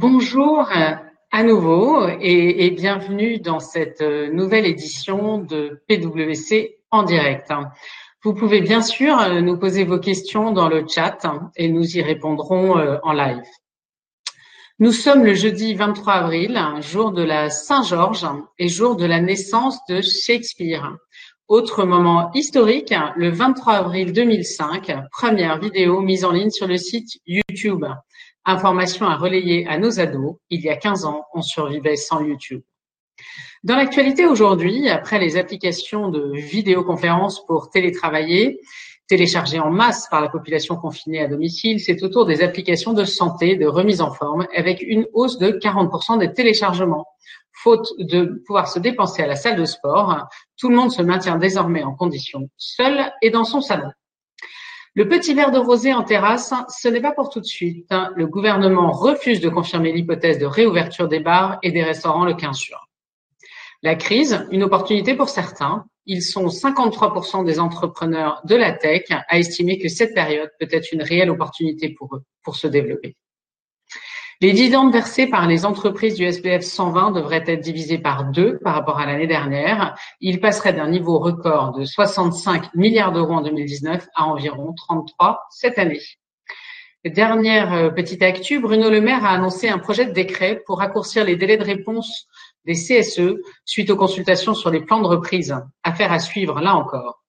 Bonjour à nouveau et, bienvenue dans cette nouvelle édition de PwC en direct. Vous pouvez bien sûr nous poser vos questions dans le chat et nous y répondrons en live. Nous sommes le jeudi 23 avril, jour de la Saint-Georges et jour de la naissance de Shakespeare. Autre moment historique, le 23 avril 2005, première vidéo mise en ligne sur le site YouTube. Information à relayer à nos ados. Il y a 15 ans, on survivait sans YouTube. Dans l'actualité aujourd'hui, après les applications de vidéoconférence pour télétravailler, téléchargées en masse par la population confinée à domicile, c'est au tour des applications de santé de remise en forme avec une hausse de 40% des téléchargements. Faute de pouvoir se dépenser à la salle de sport, tout le monde se maintient désormais en condition seul et dans son salon. Le petit verre de rosé en terrasse, ce n'est pas pour tout de suite. Le gouvernement refuse de confirmer l'hypothèse de réouverture des bars et des restaurants le 15 juin. La crise, une opportunité pour certains. Ils sont 53% des entrepreneurs de la tech à estimer que cette période peut être une réelle opportunité pour eux, pour se développer. Les dividendes versés par les entreprises du SBF 120 devraient être divisés par deux par rapport à l'année dernière. Ils passeraient d'un niveau record de 65 milliards d'euros en 2019 à environ 33 cette année. Dernière euh, petite actu, Bruno Le Maire a annoncé un projet de décret pour raccourcir les délais de réponse des CSE suite aux consultations sur les plans de reprise. Affaire à suivre là encore.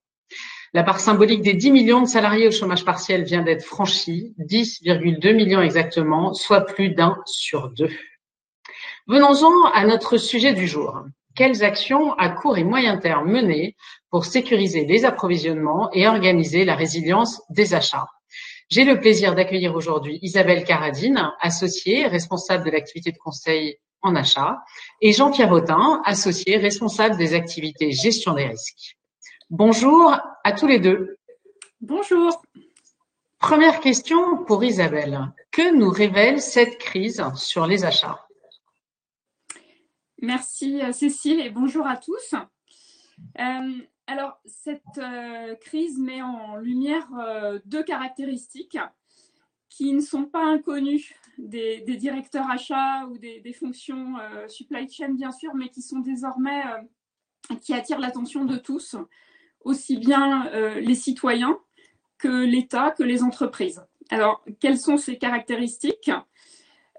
La part symbolique des 10 millions de salariés au chômage partiel vient d'être franchie, 10,2 millions exactement, soit plus d'un sur deux. Venons-en à notre sujet du jour. Quelles actions à court et moyen terme mener pour sécuriser les approvisionnements et organiser la résilience des achats? J'ai le plaisir d'accueillir aujourd'hui Isabelle Caradine, associée, responsable de l'activité de conseil en achat, et Jean-Pierre Autin, associé, responsable des activités gestion des risques. Bonjour à tous les deux. Bonjour. Première question pour Isabelle. Que nous révèle cette crise sur les achats? Merci euh, Cécile et bonjour à tous. Euh, alors, cette euh, crise met en lumière deux caractéristiques qui ne sont pas inconnues des, directeurs achats ou des, des fonctions supply chain, bien sûr, mais qui sont désormais, qui attirent l'attention de tous aussi bien euh, les citoyens que l'État, que les entreprises. Alors, quelles sont ces caractéristiques?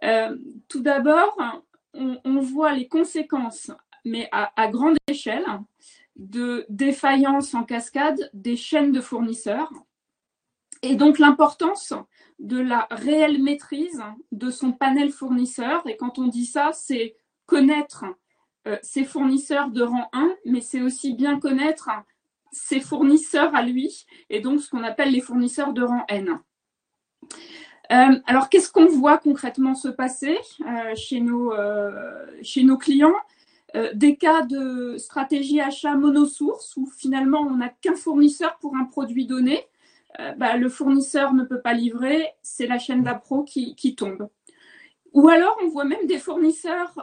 Euh, Tout d'abord, on, voit les conséquences, mais à, grande échelle, de défaillance en cascade des chaînes de fournisseurs et donc l'importance de la réelle maîtrise de son panel fournisseur. Et quand on dit ça, c'est connaître euh, ses fournisseurs de rang 1, mais c'est aussi bien connaître ses fournisseurs à lui, et donc ce qu'on appelle les fournisseurs de rang N. Euh, alors, qu'est-ce qu'on voit concrètement se passer euh, chez, nos, euh, chez nos clients? Des cas de stratégie achat monosource où finalement on n'a qu'un fournisseur pour un produit donné. Bah, le fournisseur ne peut pas livrer, c'est la chaîne d'appro qui, qui, tombe. Ou alors on voit même des fournisseurs,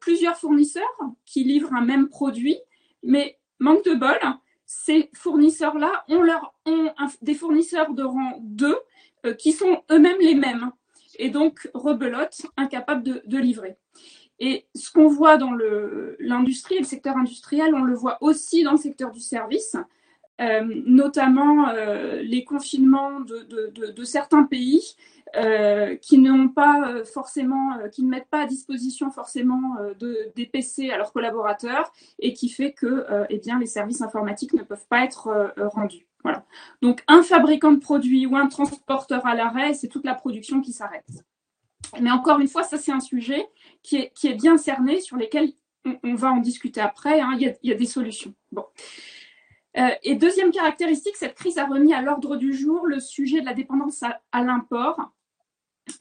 plusieurs fournisseurs qui livrent un même produit, mais manque de bol, ces fournisseurs-là ont, des fournisseurs de rang 2 euh, qui sont eux-mêmes les mêmes et donc rebelote, incapables de, livrer. Et ce qu'on voit dans l'industrie et le secteur industriel, on le voit aussi dans le secteur du service, euh, notamment euh, les confinements de, certains pays euh, euh, euh, qui ne mettent pas à disposition forcément de, des PC à leurs collaborateurs et qui fait que eh bien, les services informatiques ne peuvent pas être rendus. Voilà. Donc un fabricant de produits ou un transporteur à l'arrêt, c'est toute la production qui s'arrête. Mais encore une fois, ça c'est un sujet qui est, bien cerné, sur lesquels on, va en discuter après. Hein. Il, y a, des solutions. Bon. et deuxième caractéristique, cette crise a remis à l'ordre du jour le sujet de la dépendance à l'import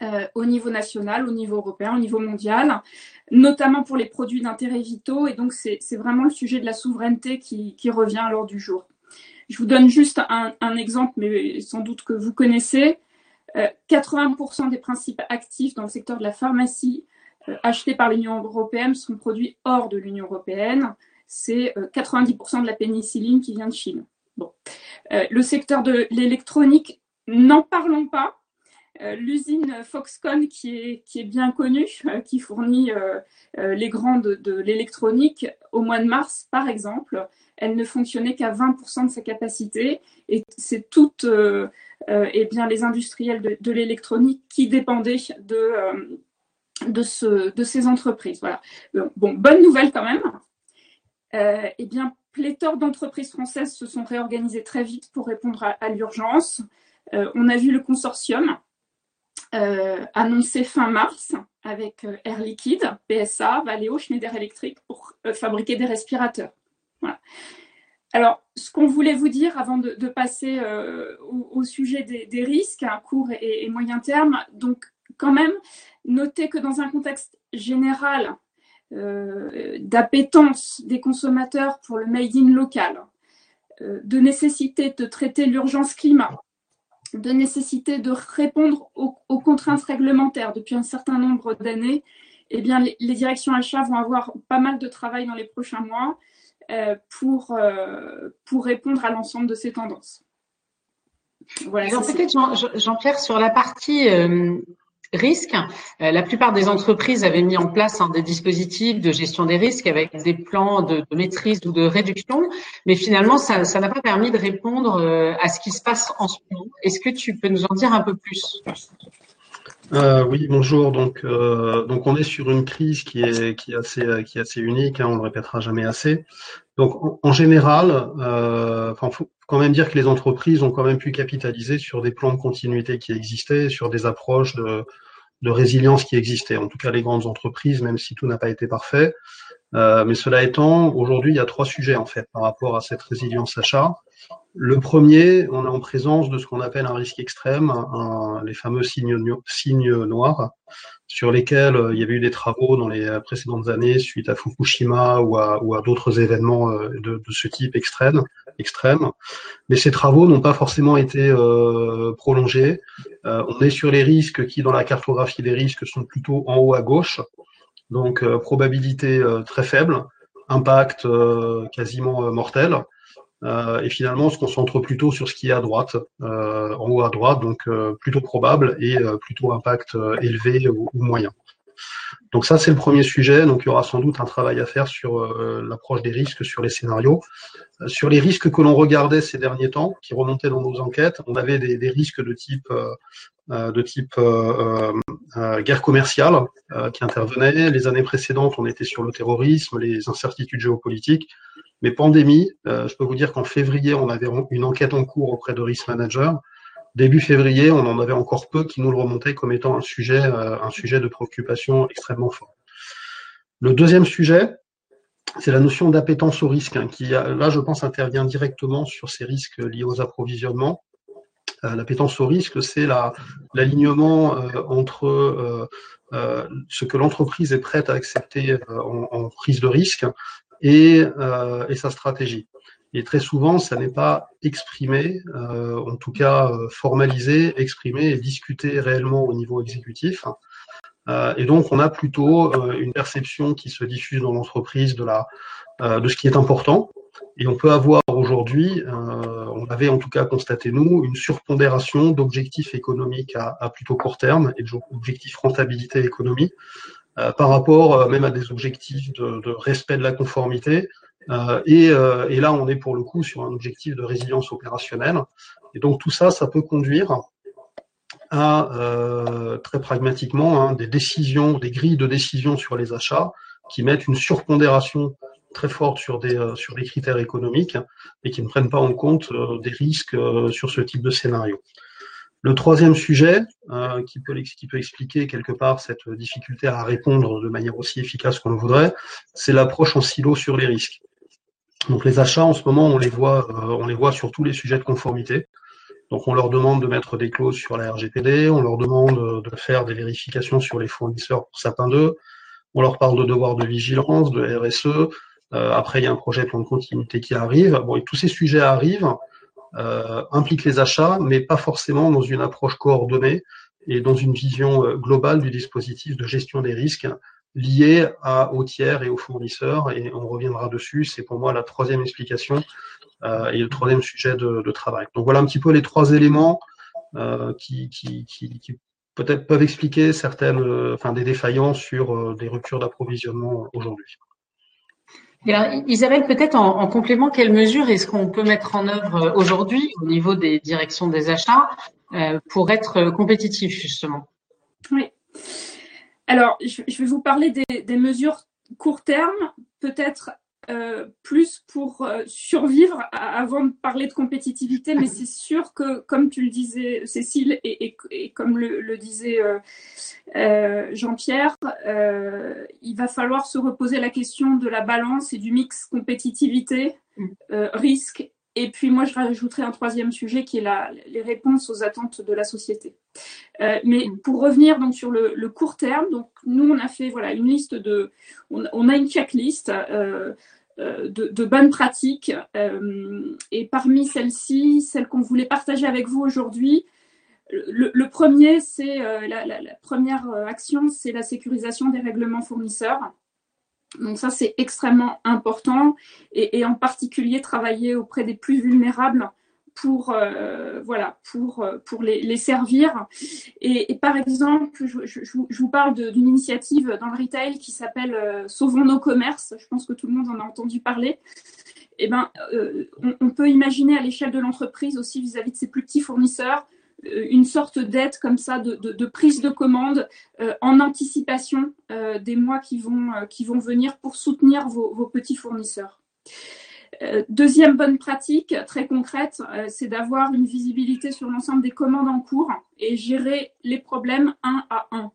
euh, au niveau national, au niveau européen, au niveau mondial, notamment pour les produits d'intérêt vitaux. Et donc, c'est vraiment le sujet de la souveraineté qui, revient à l'ordre du jour. Je vous donne juste un, exemple, mais sans doute que vous connaissez. 80% euh, des principes actifs dans le secteur de la pharmacie euh, achetés par l'Union européenne sont produits hors de l'Union européenne. C'est 90% de la pénicilline qui vient de Chine. Bon. le secteur de l'électronique, n'en parlons pas l'usine Foxconn qui est, bien connue, qui fournit les grandes de l'électronique, au mois de mars, par exemple, elle ne fonctionnait qu'à 20% de sa capacité et c'est toutes les industriels de, l'électronique qui dépendaient de, de, ce, de ces entreprises. Bonne nouvelle quand même. eh bien, pléthore d'entreprises françaises se sont réorganisées très vite pour répondre à, l'urgence. Euh, on a vu le consortium euh, annoncé fin mars avec euh, Air Liquide, PSA, Valeo, Schneider Electric pour fabriquer des respirateurs. Alors, ce qu'on voulait vous dire avant de, passer au, sujet des, risques à court et, moyen terme, donc quand même, notez que dans un contexte général euh, d'appétence des consommateurs pour le made in local, euh, de nécessité de traiter l'urgence climat, de nécessité de répondre aux, contraintes réglementaires depuis un certain nombre d'années, eh bien, les, directions achats vont avoir pas mal de travail dans les prochains mois euh, pour, pour répondre à l'ensemble de ces tendances. Voilà, peut-être Jean-Pierre, sur la partie risques. Euh, la plupart des entreprises avaient mis en place des dispositifs de gestion des risques avec des plans de, maîtrise ou de réduction, mais finalement, ça n'a pas permis de répondre euh, à ce qui se passe en ce moment. Est-ce que tu peux nous en dire un peu plus? Euh, oui, bonjour. Donc, on est sur une crise qui est assez unique. Hein, on le répétera jamais assez. Donc, en, général, euh, faut quand même dire que les entreprises ont quand même pu capitaliser sur des plans de continuité qui existaient, sur des approches de, de résilience qui existaient. En tout cas, les grandes entreprises, même si tout n'a pas été parfait. Euh, mais cela étant, aujourd'hui, il y a trois sujets en fait par rapport à cette résilience achat. Le premier, on est en présence de ce qu'on appelle un risque extrême, les fameux signes, signes noirs, sur lesquels euh, il y avait eu des travaux dans les euh, précédentes années suite à Fukushima ou à, ou à d'autres événements euh, de, de, ce type extrême, extrême. Mais ces travaux n'ont pas forcément été euh, prolongés. on est sur les risques qui, dans la cartographie des risques, sont plutôt en haut à gauche, donc probabilité très faible, impact quasiment mortel. Euh, et finalement on se concentre plutôt sur ce qui est à droite, euh, en haut à droite, donc euh, plutôt probable et plutôt impact élevé ou, moyen. Donc ça, c'est le premier sujet. Donc il y aura sans doute un travail à faire sur l'approche des risques, sur les scénarios. sur les risques que l'on regardait ces derniers temps, qui remontaient dans nos enquêtes, on avait des, risques de type, de type guerre commerciale qui intervenaient. Les années précédentes, on était sur le terrorisme, les incertitudes géopolitiques. Mais pandémie, euh, je peux vous dire qu'en février, on avait une enquête en cours auprès de Risk Manager. Début février, on en avait encore peu qui nous le remontaient comme étant un sujet, euh, un sujet de préoccupation extrêmement fort. Le deuxième sujet, c'est la notion d'appétence au risque, hein, qui là, je pense, intervient directement sur ces risques liés aux approvisionnements. Euh, l'appétence au risque, c'est l'alignement entre ce que l'entreprise est prête à accepter en, prise de risque euh, et sa stratégie. Et très souvent, ça n'est pas exprimé, euh, en tout cas euh, formalisé, exprimé et discuté réellement au niveau exécutif. Euh, et donc, on a plutôt une perception qui se diffuse dans l'entreprise de de ce qui est important. Et on peut avoir aujourd'hui, on avait en tout cas constaté nous, une surpondération d'objectifs économiques à, à, plutôt court terme et d'objectifs rentabilité économie par rapport euh, même à des objectifs de, respect de la conformité. Euh, et, là, on est pour le coup sur un objectif de résilience opérationnelle. Et donc tout ça, ça peut conduire à euh, très pragmatiquement hein, des décisions, des grilles de décision sur les achats qui mettent une surpondération très forte sur des sur des critères économiques et qui ne prennent pas en compte des risques sur ce type de scénario. Le troisième sujet, euh, qui, peut, qui, peut, expliquer quelque part cette difficulté à répondre de manière aussi efficace qu'on le voudrait, c'est l'approche en silo sur les risques. Donc les achats, en ce moment, on les voit, euh, on les voit sur tous les sujets de conformité. Donc on leur demande de mettre des clauses sur la RGPD, on leur demande de faire des vérifications sur les fournisseurs pour Sapin 2, on leur parle de devoir de vigilance, de RSE. Euh, après, il y a un projet plan de continuité qui arrive. Bon, et tous ces sujets arrivent implique les achats, mais pas forcément dans une approche coordonnée et dans une vision euh, globale du dispositif de gestion des risques liés à, aux tiers et aux fournisseurs. Et on reviendra dessus. C'est pour moi la troisième explication euh, et le troisième sujet de, travail. Donc voilà un petit peu les trois éléments euh, qui, peut-être peuvent expliquer certaines, enfin des défaillances sur des ruptures d'approvisionnement aujourd'hui. Isabelle, peut-être en, en, complément, quelles mesures est-ce qu'on peut mettre en œuvre aujourd'hui au niveau des directions des achats pour être compétitif justement? Oui. Alors, je, vais vous parler des mesures court terme, peut-être euh, plus pour euh, survivre avant de parler de compétitivité, mais c'est sûr que, comme tu le disais, Cécile, et, comme le, disait euh, Jean-Pierre, il va falloir se reposer la question de la balance et du mix compétitivité-risque mm. Et puis moi, je rajouterai un troisième sujet qui est la, les réponses aux attentes de la société. Euh, mais pour revenir donc sur le, le, court terme, donc nous on a fait voilà une liste de, on, on a une checklist euh de, de, bonnes pratiques euh, et parmi celles-ci, celles qu'on voulait partager avec vous aujourd'hui, le, premier c'est euh, la, première action, c'est la sécurisation des règlements fournisseurs. Donc ça, c'est extrêmement important et, en particulier travailler auprès des plus vulnérables pour, euh, voilà, pour, pour les, servir. Et, par exemple, je, vous parle d'une initiative dans le retail qui s'appelle euh, Sauvons nos commerces. Je pense que tout le monde en a entendu parler. Eh ben, euh, on, peut imaginer à l'échelle de l'entreprise aussi vis-à-vis -vis de ses plus petits fournisseurs euh, une sorte d'aide comme ça de, prise de commande euh, en anticipation euh, des mois qui vont, qui vont venir pour soutenir vos, petits fournisseurs. Deuxième bonne pratique très concrète, c'est d'avoir une visibilité sur l'ensemble des commandes en cours et gérer les problèmes un à un.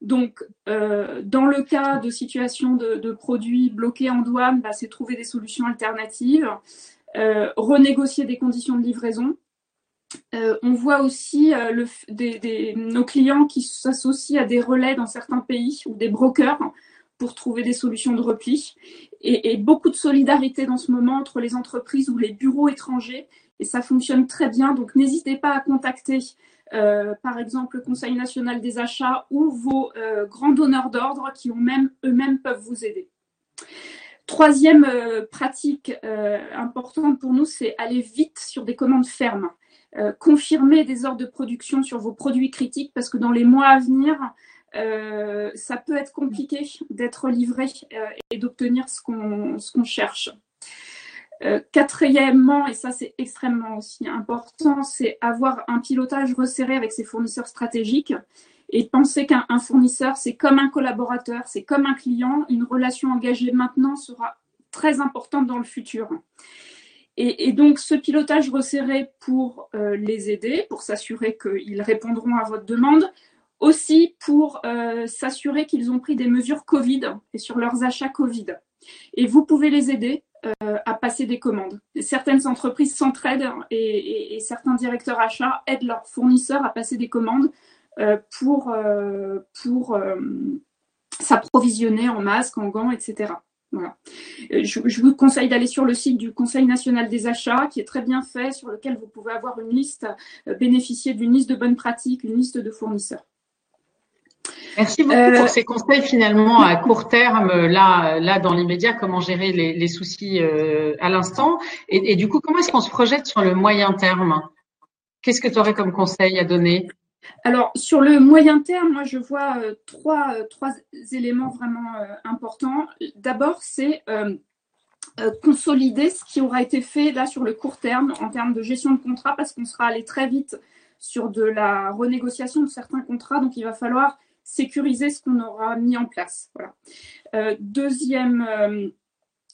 Donc, dans le cas de situations de, produits bloqués en douane, bah, c'est trouver des solutions alternatives, renégocier des conditions de livraison, euh, on voit aussi euh, nos clients qui s'associent à des relais dans certains pays ou des brokers pour trouver des solutions de repli. Et, beaucoup de solidarité dans ce moment entre les entreprises ou les bureaux étrangers. Et ça fonctionne très bien. Donc n'hésitez pas à contacter euh, par exemple le Conseil national des achats ou vos grands donneurs d'ordre qui eux-mêmes peuvent vous aider. Troisième pratique importante pour nous, c'est aller vite sur des commandes fermes. Euh, confirmer des ordres de production sur vos produits critiques parce que dans les mois à venir, euh, ça peut être compliqué d'être livré euh, et d'obtenir ce qu'on cherche. quatrièmement, et ça c'est extrêmement aussi important, c'est avoir un pilotage resserré avec ses fournisseurs stratégiques et penser qu'un fournisseur, c'est comme un collaborateur, c'est comme un client. Une relation engagée maintenant sera très importante dans le futur. Et, donc, ce pilotage resserré pour euh, les aider, pour s'assurer qu'ils répondront à votre demande, aussi pour euh, s'assurer qu'ils ont pris des mesures Covid et sur leurs achats Covid. Et vous pouvez les aider euh, à passer des commandes. Certaines entreprises s'entraident et, certains directeurs achats aident leurs fournisseurs à passer des commandes pour, pour s'approvisionner en masques, en gants, etc. Voilà. Euh, je, vous conseille d'aller sur le site du Conseil national des achats, qui est très bien fait, sur lequel vous pouvez avoir une liste, euh, bénéficier d'une liste de bonnes pratiques, une liste de fournisseurs. Merci beaucoup pour euh, ces conseils finalement à court terme, là, là dans l'immédiat, comment gérer les, soucis à l'instant. Et, et, du coup, comment est-ce qu'on se projette sur le moyen terme? Qu'est-ce que tu aurais comme conseil à donner? Alors, sur le moyen terme, moi, je vois euh, trois, euh, trois, éléments vraiment euh, importants. D'abord, c'est consolider ce qui aura été fait là sur le court terme en termes de gestion de contrat, parce qu'on sera allé très vite sur de la renégociation de certains contrats. Donc, il va falloir sécuriser ce qu'on aura mis en place. Voilà. deuxième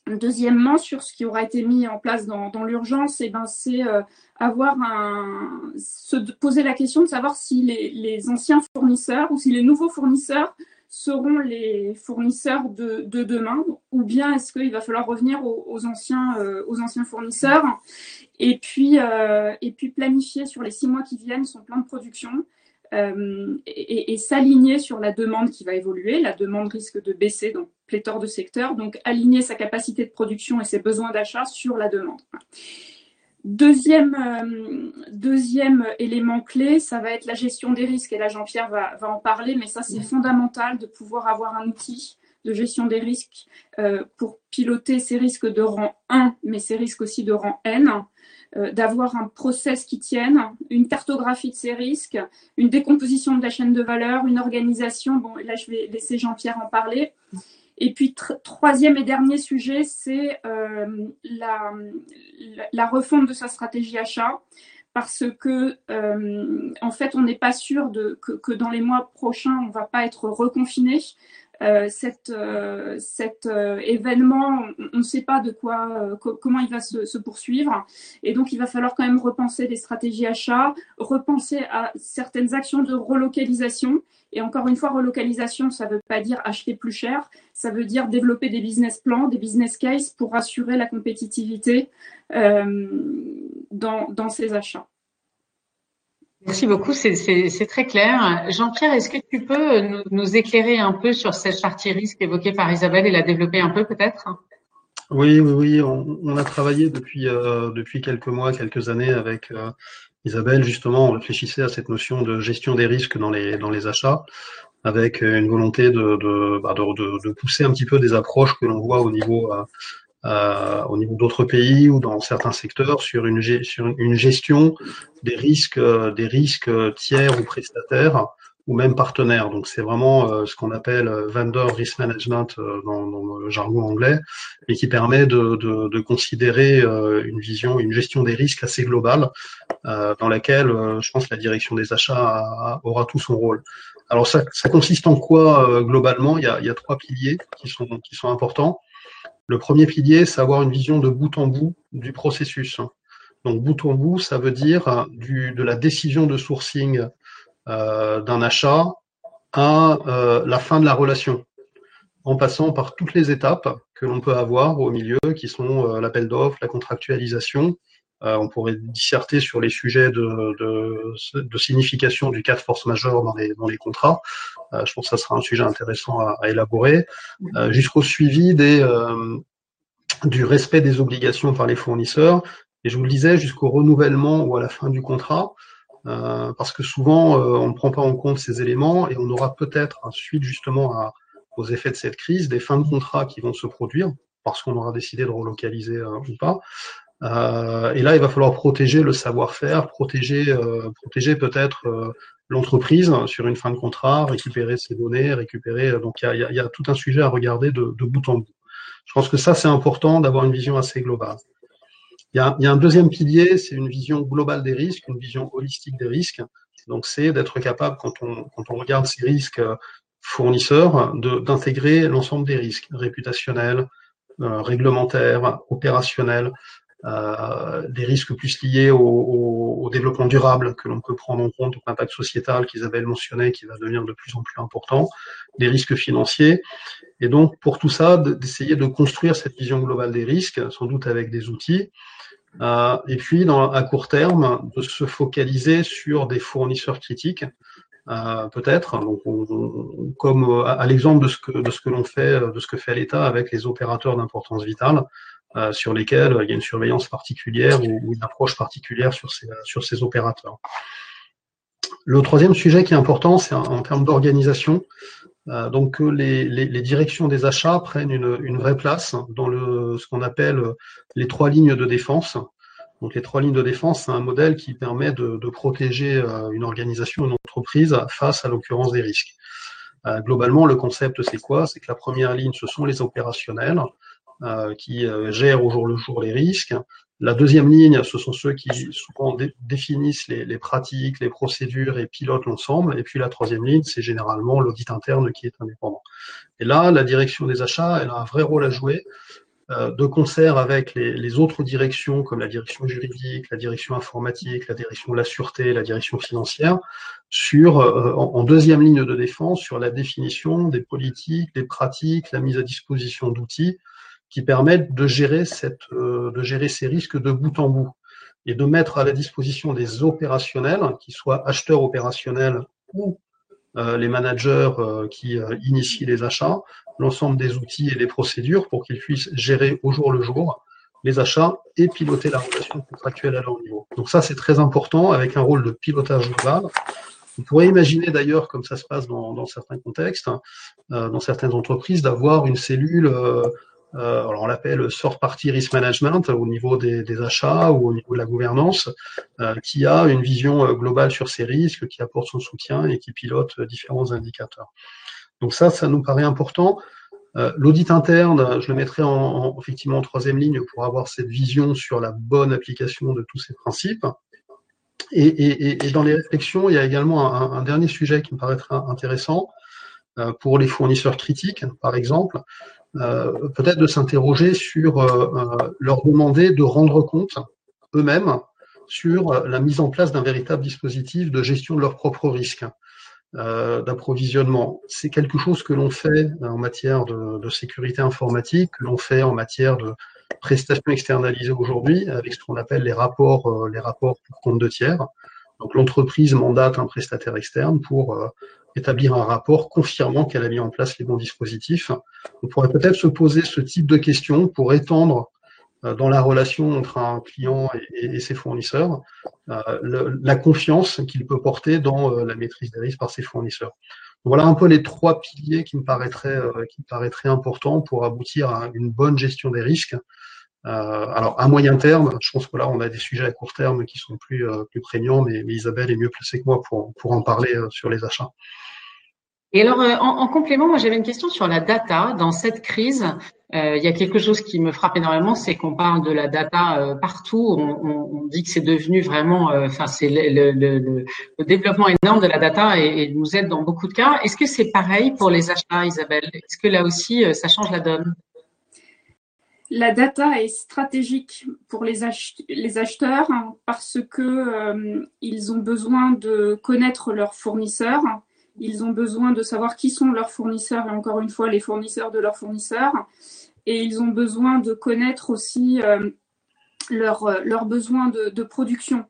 Deuxièmement, sur ce qui aura été mis en place dans, l'urgence, eh ben, c'est euh, avoir un, se poser la question de savoir si les, anciens fournisseurs ou si les nouveaux fournisseurs seront les fournisseurs de, demain, ou bien est-ce qu'il va falloir revenir aux, anciens, euh, aux anciens fournisseurs, et puis, euh, et puis planifier sur les six mois qui viennent son plan de production euh, et, s'aligner sur la demande qui va évoluer. La demande risque de baisser dans pléthore de secteurs, donc aligner sa capacité de production et ses besoins d'achat sur la demande. Deuxième, euh, deuxième élément clé, ça va être la gestion des risques, et là Jean-Pierre va, va, en parler, mais ça c'est fondamental de pouvoir avoir un outil de gestion des risques euh, pour piloter ces risques de rang 1, mais ces risques aussi de rang N. euh, d'avoir un process qui tienne, une cartographie de ces risques, une décomposition de la chaîne de valeur, une organisation. Bon, là, je vais laisser Jean-Pierre en parler. Et puis, troisième et dernier sujet, c'est euh, la, refonte de sa stratégie achat parce que euh, en fait, on n'est pas sûr de, que, que, dans les mois prochains, on va pas être reconfiné. Euh, cet, euh, cet euh, événement, on ne sait pas de quoi, comment il va se, se, poursuivre. Et donc, il va falloir quand même repenser les stratégies achats, repenser à certaines actions de relocalisation. Et encore une fois, relocalisation, ça ne veut pas dire acheter plus cher, ça veut dire développer des business plans, des business cases pour assurer la compétitivité dans, dans ces achats. Merci beaucoup, c'est très clair. Jean-Pierre, est-ce que tu peux nous, éclairer un peu sur cette partie risque évoquée par Isabelle et la développer un peu peut-être? Oui, oui, oui. On, a travaillé depuis, euh, depuis quelques mois, quelques années avec euh, Isabelle. Justement, on réfléchissait à cette notion de gestion des risques dans les, dans les achats avec une volonté de, de, bah, de, de pousser un petit peu des approches que l'on voit au niveau euh, euh, au niveau d'autres pays ou dans certains secteurs sur une, sur une gestion des risques, euh, des risques tiers ou prestataires ou même partenaires. Donc c'est vraiment euh, ce qu'on appelle vendor risk management dans, dans, le jargon anglais, et qui permet de, de, de considérer une vision, une gestion des risques assez globale, dans laquelle je pense la direction des achats aura tout son rôle. Alors ça, ça consiste en quoi globalement? Il y, a, il y a trois piliers qui sont, qui sont importants. Le premier pilier, c'est avoir une vision de bout en bout du processus. Donc bout en bout, ça veut dire du, de la décision de sourcing euh, d'un achat à euh, la fin de la relation, en passant par toutes les étapes que l'on peut avoir au milieu, qui sont euh, l'appel d'offres, la contractualisation. Euh, on pourrait disserter sur les sujets de, signification du cas de force majeure dans les, contrats. Euh, je pense que ça sera un sujet intéressant à, élaborer, euh, jusqu'au suivi des, euh, du respect des obligations par les fournisseurs, et je vous le disais, jusqu'au renouvellement ou à la fin du contrat, parce que souvent, on ne prend pas en compte ces éléments et on aura peut-être, suite justement à, aux effets de cette crise, des fins de contrat qui vont se produire, parce qu'on aura décidé de relocaliser ou pas. Euh, et là, il va falloir protéger le savoir-faire, protéger, euh, protéger peut-être l'entreprise sur une fin de contrat, récupérer ses données, récupérer. Euh, donc il y a, y a, tout un sujet à regarder de, de, bout en bout. Je pense que ça c'est important d'avoir une vision assez globale. Il y, a, y a un deuxième pilier, c'est une vision globale des risques, une vision holistique des risques. Donc c'est d'être capable quand on quand on regarde ces risques euh, fournisseurs d'intégrer l'ensemble des risques réputationnels, euh, réglementaires, opérationnels, euh, des risques plus liés au, au, au développement durable que l'on peut prendre en compte, l'impact sociétal qu'Isabelle mentionnait, qui va devenir de plus en plus important, des risques financiers. Et donc, pour tout ça, d'essayer de construire cette vision globale des risques, sans doute avec des outils, euh, et puis, dans, à court terme, de se focaliser sur des fournisseurs critiques, euh, peut-être, comme euh, à, l'exemple de ce que de ce que l'on fait, de ce que fait l'État avec les opérateurs d'importance vitale, euh, sur lesquels il y a une surveillance particulière ou, une approche particulière sur ces, sur ces opérateurs. Le troisième sujet qui est important, c'est en, termes d'organisation. Euh, donc les, les, directions des achats prennent une, vraie place dans ce qu'on appelle les trois lignes de défense. Donc les trois lignes de défense, c'est un modèle qui permet de, protéger euh, une organisation, une entreprise face à l'occurrence des risques. Euh, globalement, le concept, c'est quoi? C'est que la première ligne, ce sont les opérationnels. Euh, qui euh, gèrent au jour le jour les risques. La deuxième ligne, ce sont ceux qui souvent définissent les, les, pratiques, les procédures et pilotent l'ensemble. Et puis la troisième ligne, c'est généralement l'audit interne qui est indépendant. Et là, la direction des achats, elle a un vrai rôle à jouer euh, de concert avec les, les, autres directions comme la direction juridique, la direction informatique, la direction de la sûreté, la direction financière, sur euh, en, en, deuxième ligne de défense sur la définition des politiques, des pratiques, la mise à disposition d'outils qui permettent de gérer, cette, euh, de gérer ces risques de bout en bout et de mettre à la disposition des opérationnels, qui soient acheteurs opérationnels ou euh, les managers euh, qui initient les achats, l'ensemble des outils et des procédures pour qu'ils puissent gérer au jour le jour les achats et piloter la relation contractuelle à leur niveau. Donc ça, c'est très important avec un rôle de pilotage global. On pourrait imaginer d'ailleurs, comme ça se passe dans, dans certains contextes, euh, dans certaines entreprises, d'avoir une cellule euh, alors on l'appelle sort party risk management au niveau des, achats ou au niveau de la gouvernance, euh, qui a une vision globale sur ces risques, qui apporte son soutien et qui pilote différents indicateurs. Donc ça, ça nous paraît important. L'audit interne, je le mettrai en, en, effectivement en troisième ligne pour avoir cette vision sur la bonne application de tous ces principes. Et, dans les réflexions, il y a également un, dernier sujet qui me paraîtrait intéressant euh, pour les fournisseurs critiques, par exemple, euh, peut-être de s'interroger sur euh, leur demander de rendre compte eux-mêmes sur la mise en place d'un véritable dispositif de gestion de leurs propres risques d'approvisionnement. C'est quelque chose que l'on fait en matière de, de sécurité informatique, que l'on fait en matière de prestations externalisées aujourd'hui, avec ce qu'on appelle les rapports, les rapports pour compte de tiers. Donc l'entreprise mandate un prestataire externe pour établir un rapport confirmant qu'elle a mis en place les bons dispositifs. On pourrait peut-être se poser ce type de questions pour étendre euh, dans la relation entre un client et, ses fournisseurs euh, la confiance qu'il peut porter dans euh, la maîtrise des risques par ses fournisseurs. Voilà un peu les trois piliers qui me paraîtraient, qui me paraîtraient importants pour aboutir à une bonne gestion des risques. Alors à moyen terme, je pense que là on a des sujets à court terme qui sont plus, plus prégnants, mais, Isabelle est mieux placée que moi pour, pour en parler sur les achats. Et alors, euh, en, complément, moi j'avais une question sur la data. Dans cette crise, euh, il y a quelque chose qui me frappe énormément, c'est qu'on parle de la data euh, partout. On, dit que c'est devenu vraiment, enfin, c'est le, développement énorme de la data et, nous aide dans beaucoup de cas. Est-ce que c'est pareil pour les achats, Isabelle? Est-ce que là aussi, ça change la donne? La data est stratégique pour les, acheteurs parce que ils ont besoin de connaître leurs fournisseurs ils ont besoin de savoir qui sont leurs fournisseurs et encore une fois les fournisseurs de leurs fournisseurs. Et ils ont besoin de connaître aussi euh, leurs leur euh, besoins de, production.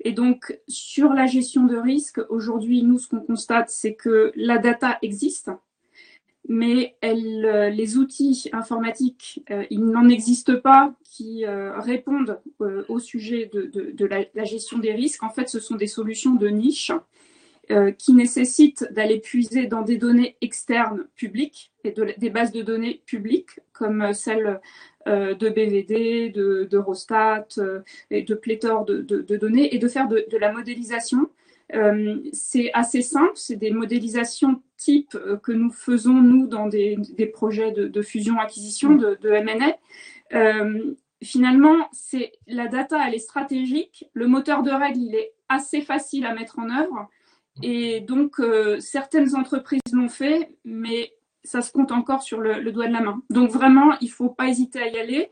Et donc, sur la gestion de risque, aujourd'hui, nous, ce qu'on constate, c'est que la data existe, mais elle, euh, les outils informatiques, euh, il n'en existe pas qui euh, répondent au sujet de, de, de la, gestion des risques. En fait, ce sont des solutions de niche euh, qui nécessite d'aller puiser dans des données externes publiques et de, des bases de données publiques comme euh, celles euh, de BVD, de, d'Eurostat et de pléthore de, données et de faire de, la modélisation. C'est assez simple, c'est des modélisations type que nous faisons nous dans des, projets de, fusion-acquisition de, de M&A. finalement, c'est la data, elle est stratégique. Le moteur de règles, il est assez facile à mettre en œuvre. Et donc, euh, certaines entreprises l'ont fait, mais ça se compte encore sur le, doigt de la main. Donc, vraiment, il ne faut pas hésiter à y aller,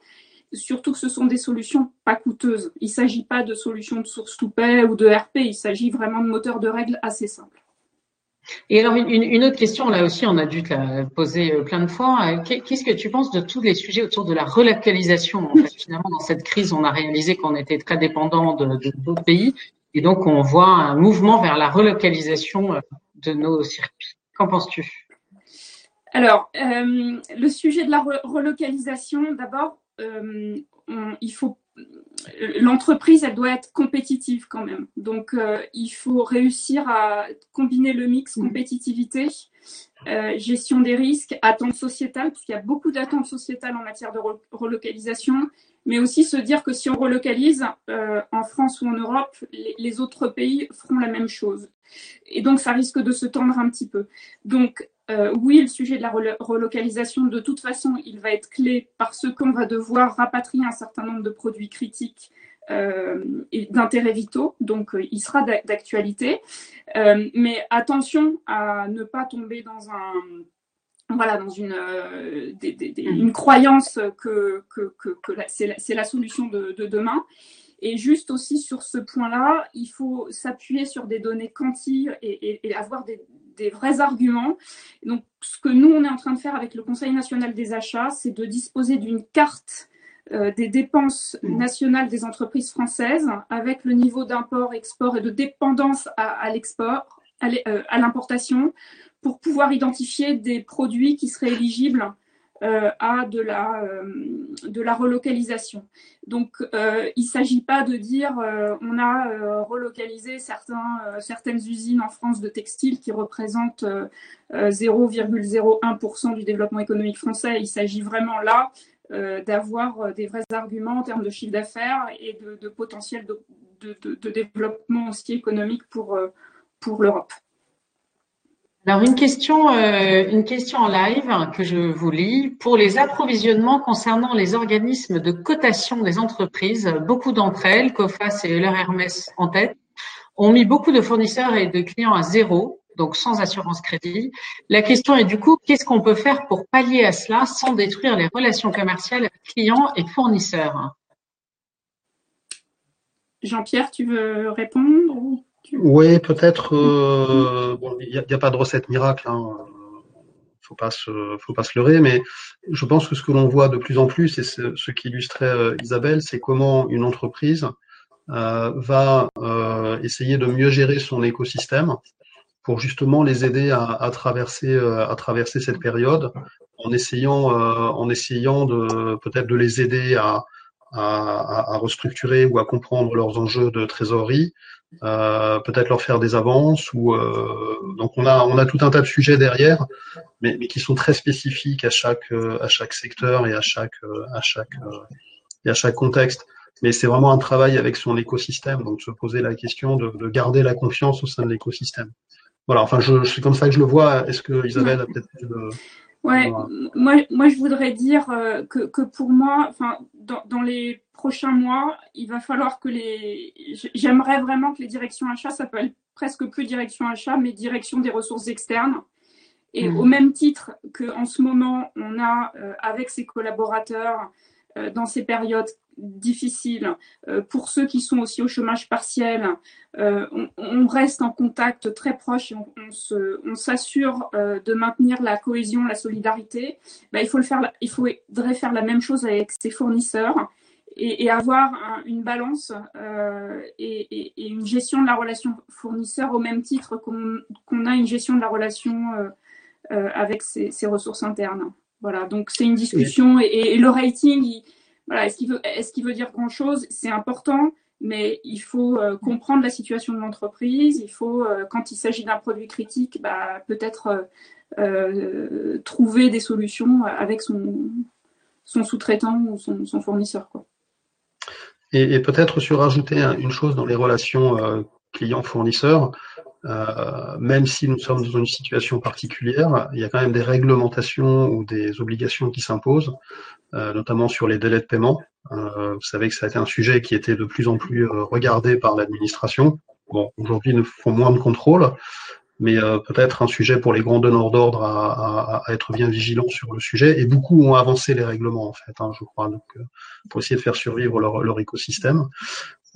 surtout que ce sont des solutions pas coûteuses. Il ne s'agit pas de solutions de source to pay ou de RP, il s'agit vraiment de moteurs de règles assez simples. Et alors, une, autre question, là aussi, on a dû te la poser euh, plein de fois. Qu'est-ce que tu penses de tous les sujets autour de la relocalisation en fait, Finalement, dans cette crise, on a réalisé qu'on était très dépendant de d'autres pays. Et donc, on voit un mouvement vers la relocalisation euh, de nos circuits. Qu'en penses-tu? Alors, euh, le sujet de la relocalisation, d'abord, euh, il faut l'entreprise, elle doit être compétitive quand même. Donc, euh, il faut réussir à combiner le mix mmh. compétitivité, euh, gestion des risques, attente sociétale, parce qu'il y a beaucoup d'attentes sociétales en matière de relocalisation, mais aussi se dire que si on relocalise euh, en France ou en Europe, les, autres pays feront la même chose. Et donc, ça risque de se tendre un petit peu. Donc, euh, oui, le sujet de la relocalisation, de toute façon, il va être clé parce qu'on va devoir rapatrier un certain nombre de produits critiques euh, et d'intérêts vitaux, donc euh, il sera d'actualité. Mais attention à ne pas tomber dans un voilà, dans une, des, des, une croyance que, que, que, que c'est la, la, solution de, de, demain. Et juste aussi sur ce point-là, il faut s'appuyer sur des données et, et, et avoir des, des, vrais arguments. Donc, ce que nous, on est en train de faire avec le Conseil national des achats, c'est de disposer d'une carte euh, des dépenses nationales des entreprises françaises avec le niveau d'import, export et de dépendance à, à l'export, à, euh, à l'importation, pour pouvoir identifier des produits qui seraient éligibles euh, à de la, de la relocalisation. Donc, il ne s'agit pas de dire on a relocalisé certains, certaines usines en France de textiles qui représentent 0,01% du développement économique français. Il s'agit vraiment là d'avoir des vrais arguments en termes de chiffre d'affaires et de, potentiel de, de, développement aussi économique pour, pour l'Europe. Alors une question, euh, une question en live que je vous lis. Pour les approvisionnements concernant les organismes de cotation des entreprises, beaucoup d'entre elles, COFAS et leur Hermès en tête, ont mis beaucoup de fournisseurs et de clients à zéro, donc sans assurance crédit. La question est du coup, qu'est-ce qu'on peut faire pour pallier à cela sans détruire les relations commerciales clients et fournisseurs? Jean-Pierre, tu veux répondre oui, peut-être. Euh, il n'y a, pas de recette miracle. Hein. Faut pas se, faut pas se leurrer, mais je pense que ce que l'on voit de plus en plus, et ce, ce qu'illustrait euh, Isabelle, c'est comment une entreprise euh, va essayer de mieux gérer son écosystème pour justement les aider à, traverser, à traverser cette période, en essayant, en essayant de peut-être de les aider à, à, restructurer ou à comprendre leurs enjeux de trésorerie, euh, peut-être leur faire des avances ou euh, donc on a on a tout un tas de sujets derrière, mais, mais qui sont très spécifiques à chaque euh, à chaque secteur et à chaque euh, à chaque et à chaque contexte. Mais c'est vraiment un travail avec son écosystème, donc se poser la question de, de garder la confiance au sein de l'écosystème. Voilà, enfin je, c'est comme ça que je le vois. Est-ce que Isabelle a peut-être Ouais, moi, moi je voudrais dire que, que pour moi, enfin, dans, dans les prochains mois, il va falloir que les. J'aimerais vraiment que les directions achats s'appellent presque plus direction achat, mais direction des ressources externes. Et mmh. au même titre qu'en ce moment, on a euh, avec ses collaborateurs euh, dans ces périodes difficiles, euh, pour ceux qui sont aussi au chômage partiel, on, reste en contact très proche et on, s'assure de maintenir la cohésion, la solidarité. Ben, il, faut le faire, il faudrait faire la même chose avec ses fournisseurs et, avoir une balance euh, et, une gestion de la relation fournisseur au même titre qu'on a une gestion de la relation euh, euh, avec ses, ressources internes. Voilà, donc c'est une discussion et, le rating, est-ce qu'il veut, dire grand-chose? C'est important, mais il faut comprendre la situation de l'entreprise. Il faut, quand il s'agit d'un produit critique, bah, peut-être trouver des solutions avec son, sous-traitant ou son, fournisseur. Et, et peut-être surajouter une chose dans les relations euh, clients-fournisseurs, euh, même si nous sommes dans une situation particulière, il y a quand même des réglementations ou des obligations qui s'imposent, euh, notamment sur les délais de paiement. Euh, vous savez que ça a été un sujet qui était de plus en plus euh, regardé par l'administration. Bon, aujourd'hui, nous font moins de contrôle, mais euh, peut-être un sujet pour les grands donneurs d'ordre à, à, être bien vigilants sur le sujet. Et beaucoup ont avancé les règlements, en fait, hein, je crois, donc, pour essayer de faire survivre leur, leur écosystème.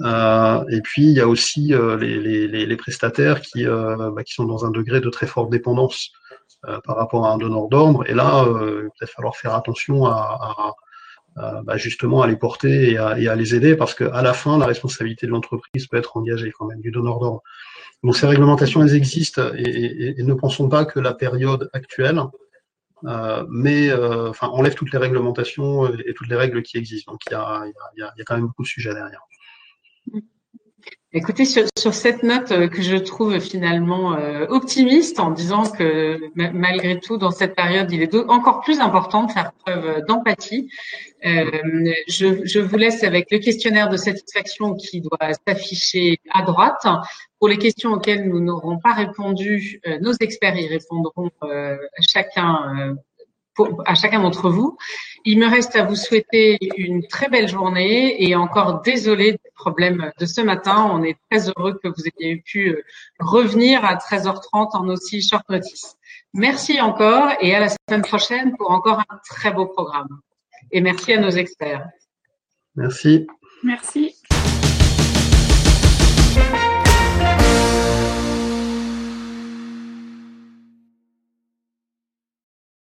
Euh, et puis, il y a aussi euh, les, les, les, prestataires qui, bah, qui sont dans un degré de très forte dépendance par rapport à un donneur d'ordre. Et là, il va peut-être falloir faire attention à, à bah, justement à les porter et à, et à les aider parce qu'à la fin, la responsabilité de l'entreprise peut être engagée quand même du donneur d'ordre. Donc ces réglementations, elles existent et, ne pensons pas que la période actuelle euh, mais euh, enfin enlève toutes les réglementations et toutes les règles qui existent. Donc il y a, y, a, y a, quand même beaucoup de sujets derrière. Écoutez, sur, sur, cette note euh, que je trouve finalement euh, optimiste, en disant que malgré tout, dans cette période, il est encore plus important de faire preuve d'empathie. Euh, je, je, vous laisse avec le questionnaire de satisfaction qui doit s'afficher à droite. Pour les questions auxquelles nous n'aurons pas répondu, nos experts y répondront chacun à chacun d'entre vous. Il me reste à vous souhaiter une très belle journée et encore désolé des problèmes de ce matin. On est très heureux que vous ayez pu euh, revenir à 13h30 en aussi short notice. Merci encore et à la semaine prochaine pour encore un très beau programme. Et merci à nos experts. Merci. Merci.